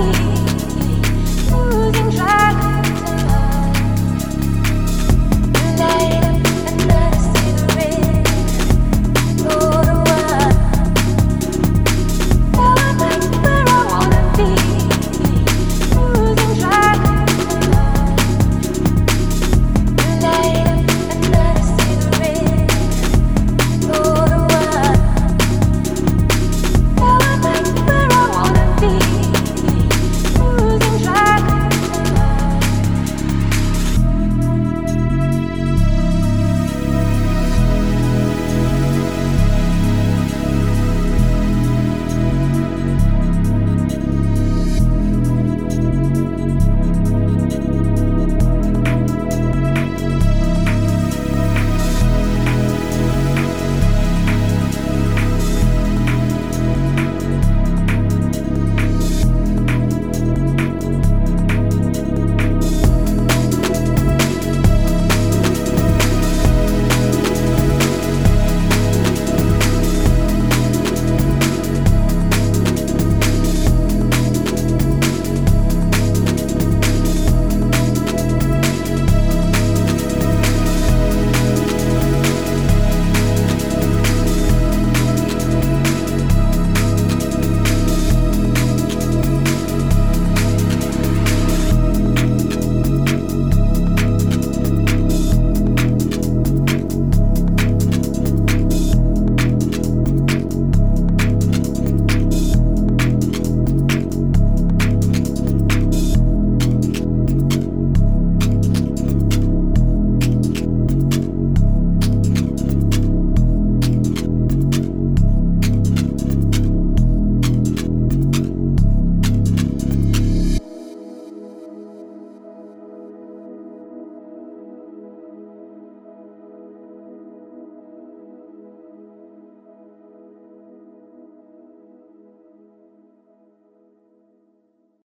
you.